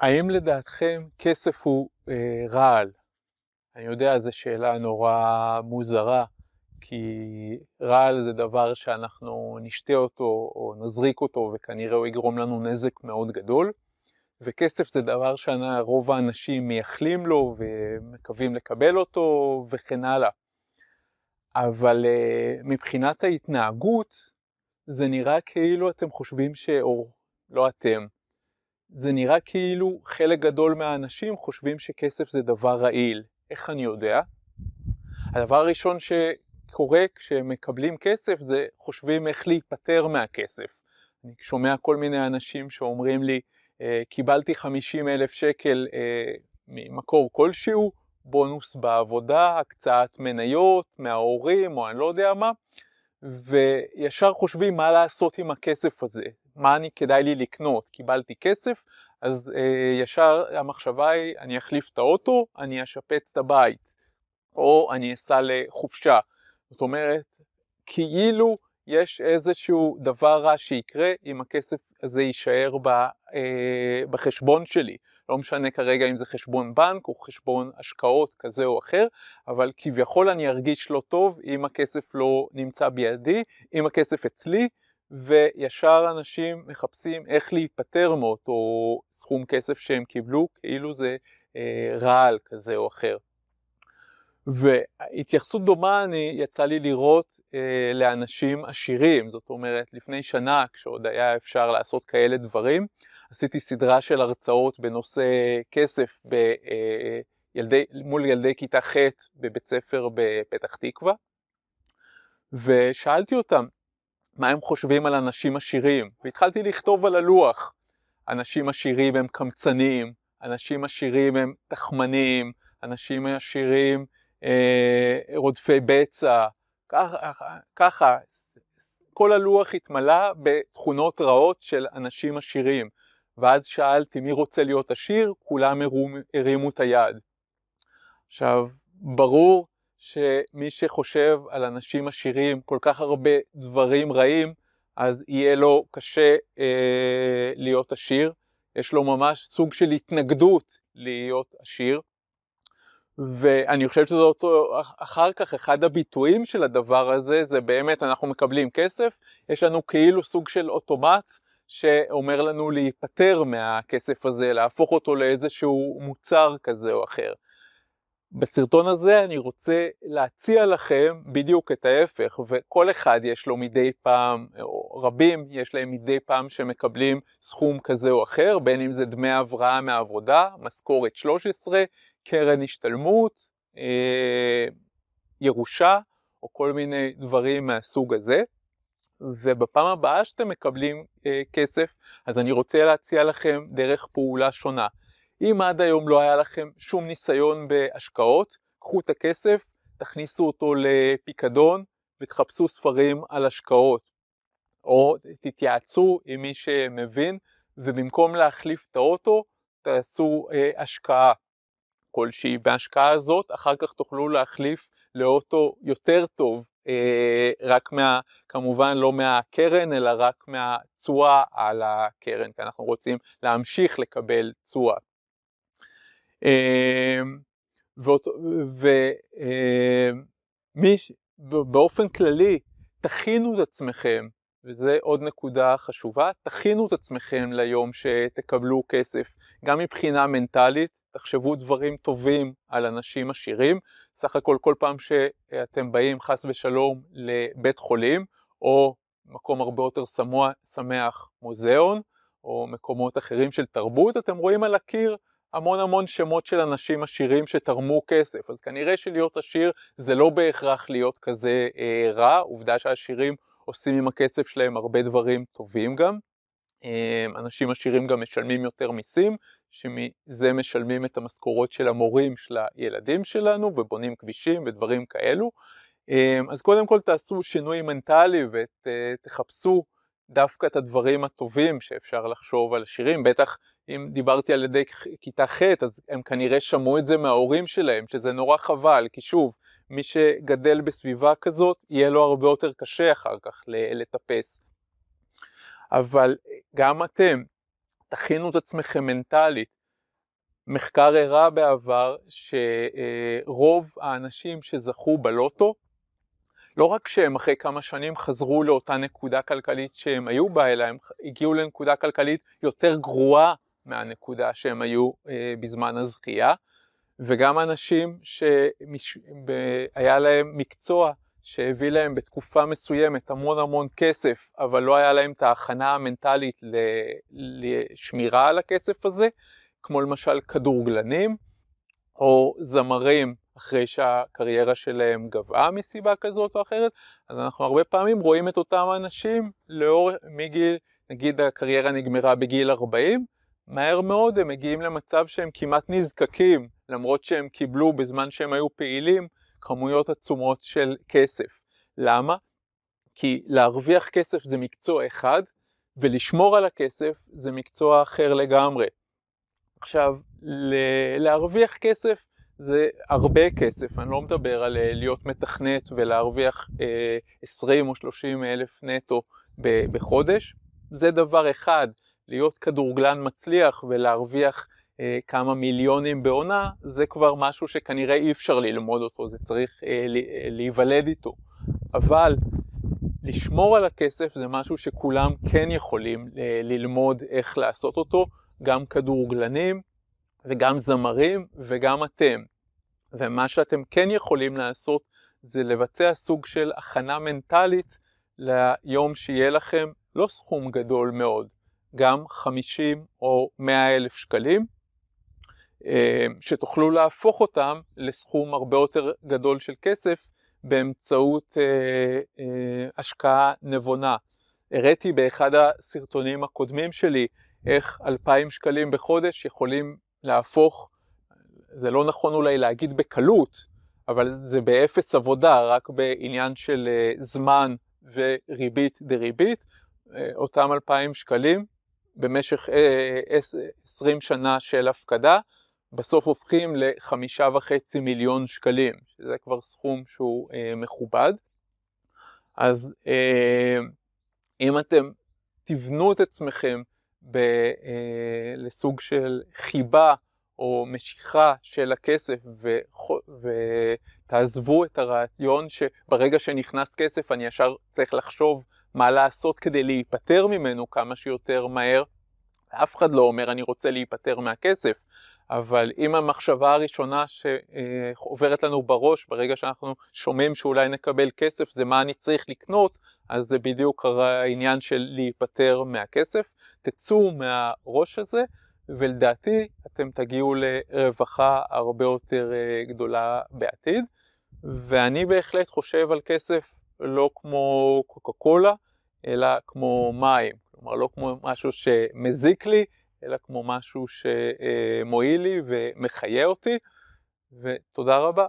האם לדעתכם כסף הוא אה, רעל? אני יודע, זו שאלה נורא מוזרה, כי רעל זה דבר שאנחנו נשתה אותו או נזריק אותו וכנראה הוא יגרום לנו נזק מאוד גדול, וכסף זה דבר שרוב האנשים מייחלים לו ומקווים לקבל אותו וכן הלאה. אבל אה, מבחינת ההתנהגות, זה נראה כאילו אתם חושבים ש... או לא אתם, זה נראה כאילו חלק גדול מהאנשים חושבים שכסף זה דבר רעיל. איך אני יודע? הדבר הראשון שקורה כשהם מקבלים כסף זה חושבים איך להיפטר מהכסף. אני שומע כל מיני אנשים שאומרים לי, אה, קיבלתי 50 אלף שקל אה, ממקור כלשהו, בונוס בעבודה, הקצאת מניות מההורים או אני לא יודע מה, וישר חושבים מה לעשות עם הכסף הזה, מה אני כדאי לי לקנות, קיבלתי כסף, אז אה, ישר המחשבה היא, אני אחליף את האוטו, אני אשפץ את הבית, או אני אסע לחופשה. זאת אומרת, כאילו יש איזשהו דבר רע שיקרה אם הכסף הזה יישאר ב, אה, בחשבון שלי. לא משנה כרגע אם זה חשבון בנק או חשבון השקעות כזה או אחר, אבל כביכול אני ארגיש לא טוב אם הכסף לא נמצא בידי, אם הכסף אצלי, וישר אנשים מחפשים איך להיפטר מאותו סכום כסף שהם קיבלו, כאילו זה אה, רעל כזה או אחר. והתייחסות דומה אני יצא לי לראות אה, לאנשים עשירים, זאת אומרת לפני שנה כשעוד היה אפשר לעשות כאלה דברים, עשיתי סדרה של הרצאות בנושא כסף ב, אה, ילדי, מול ילדי כיתה ח' בבית ספר בפתח תקווה, ושאלתי אותם מה הם חושבים על אנשים עשירים, והתחלתי לכתוב על הלוח, אנשים עשירים הם קמצנים, אנשים עשירים הם תחמנים, אנשים עשירים אה, רודפי בצע, ככה, ככה, כל הלוח התמלא בתכונות רעות של אנשים עשירים. ואז שאלתי מי רוצה להיות עשיר, כולם הרימו את היד. עכשיו, ברור שמי שחושב על אנשים עשירים כל כך הרבה דברים רעים, אז יהיה לו קשה אה, להיות עשיר. יש לו ממש סוג של התנגדות להיות עשיר. ואני חושב שזה אותו, אחר כך אחד הביטויים של הדבר הזה, זה באמת אנחנו מקבלים כסף, יש לנו כאילו סוג של אוטומט שאומר לנו להיפטר מהכסף הזה, להפוך אותו לאיזשהו מוצר כזה או אחר. בסרטון הזה אני רוצה להציע לכם בדיוק את ההפך, וכל אחד יש לו מדי פעם, או רבים יש להם מדי פעם שמקבלים סכום כזה או אחר, בין אם זה דמי הבראה מעבודה, משכורת 13, קרן השתלמות, אה, ירושה, או כל מיני דברים מהסוג הזה. ובפעם הבאה שאתם מקבלים אה, כסף, אז אני רוצה להציע לכם דרך פעולה שונה. אם עד היום לא היה לכם שום ניסיון בהשקעות, קחו את הכסף, תכניסו אותו לפיקדון ותחפשו ספרים על השקעות. או תתייעצו עם מי שמבין, ובמקום להחליף את האוטו, תעשו אה, השקעה כלשהי. בהשקעה הזאת, אחר כך תוכלו להחליף לאוטו יותר טוב, אה, רק מה, כמובן לא מהקרן, אלא רק מהתשואה על הקרן, כי אנחנו רוצים להמשיך לקבל תשואה. ובאופן כללי, תכינו את עצמכם, וזו עוד נקודה חשובה, תכינו את עצמכם ליום שתקבלו כסף, גם מבחינה מנטלית, תחשבו דברים טובים על אנשים עשירים, סך הכל כל פעם שאתם באים חס ושלום לבית חולים, או מקום הרבה יותר שמח מוזיאון, או מקומות אחרים של תרבות, אתם רואים על הקיר המון המון שמות של אנשים עשירים שתרמו כסף, אז כנראה שלהיות עשיר זה לא בהכרח להיות כזה אה, רע, עובדה שהעשירים עושים עם הכסף שלהם הרבה דברים טובים גם. אה, אנשים עשירים גם משלמים יותר מיסים, שמזה משלמים את המשכורות של המורים של הילדים שלנו ובונים כבישים ודברים כאלו. אה, אז קודם כל תעשו שינוי מנטלי ותחפשו דווקא את הדברים הטובים שאפשר לחשוב על עשירים, בטח אם דיברתי על ידי כיתה ח' אז הם כנראה שמעו את זה מההורים שלהם, שזה נורא חבל, כי שוב, מי שגדל בסביבה כזאת, יהיה לו הרבה יותר קשה אחר כך לטפס. אבל גם אתם, תכינו את עצמכם מנטלית, מחקר הראה בעבר שרוב האנשים שזכו בלוטו, לא רק שהם אחרי כמה שנים חזרו לאותה נקודה כלכלית שהם היו בה, אלא הם הגיעו לנקודה כלכלית יותר גרועה מהנקודה שהם היו אה, בזמן הזכייה, וגם אנשים שהיה להם מקצוע שהביא להם בתקופה מסוימת המון המון כסף, אבל לא היה להם את ההכנה המנטלית לשמירה על הכסף הזה, כמו למשל כדורגלנים או זמרים אחרי שהקריירה שלהם גבהה מסיבה כזאת או אחרת, אז אנחנו הרבה פעמים רואים את אותם אנשים לאור, מגיל, נגיד הקריירה נגמרה בגיל 40, מהר מאוד הם מגיעים למצב שהם כמעט נזקקים, למרות שהם קיבלו בזמן שהם היו פעילים כמויות עצומות של כסף. למה? כי להרוויח כסף זה מקצוע אחד, ולשמור על הכסף זה מקצוע אחר לגמרי. עכשיו, להרוויח כסף זה הרבה כסף, אני לא מדבר על אה, להיות מתכנת ולהרוויח 20 אה, או 30 אלף נטו בחודש, זה דבר אחד, להיות כדורגלן מצליח ולהרוויח אה, כמה מיליונים בעונה, זה כבר משהו שכנראה אי אפשר ללמוד אותו, זה צריך להיוולד איתו. אבל לשמור על הכסף זה משהו שכולם כן יכולים ללמוד איך לעשות אותו, גם כדורגלנים וגם זמרים וגם אתם. ומה שאתם כן יכולים לעשות זה לבצע סוג של הכנה מנטלית ליום שיהיה לכם לא סכום גדול מאוד, גם 50 או 100 אלף שקלים, אה, שתוכלו להפוך אותם לסכום הרבה יותר גדול של כסף באמצעות אה, אה, השקעה נבונה. הראיתי באחד הסרטונים הקודמים שלי איך 2,000 שקלים בחודש יכולים להפוך, זה לא נכון אולי להגיד בקלות, אבל זה באפס עבודה, רק בעניין של זמן וריבית דריבית, אותם 2,000 שקלים במשך 20 שנה של הפקדה, בסוף הופכים לחמישה וחצי מיליון שקלים, שזה כבר סכום שהוא אה, מכובד. אז אה, אם אתם תבנו את עצמכם ב, אה, לסוג של חיבה או משיכה של הכסף ו, ותעזבו את הרעיון שברגע שנכנס כסף אני ישר צריך לחשוב מה לעשות כדי להיפטר ממנו כמה שיותר מהר. אף אחד לא אומר אני רוצה להיפטר מהכסף, אבל אם המחשבה הראשונה שעוברת לנו בראש ברגע שאנחנו שומעים שאולי נקבל כסף זה מה אני צריך לקנות, אז זה בדיוק העניין של להיפטר מהכסף. תצאו מהראש הזה, ולדעתי אתם תגיעו לרווחה הרבה יותר אה, גדולה בעתיד. ואני בהחלט חושב על כסף לא כמו קוקה קולה, אלא כמו מים. כלומר, לא כמו משהו שמזיק לי, אלא כמו משהו שמועיל לי ומחיה אותי, ותודה רבה.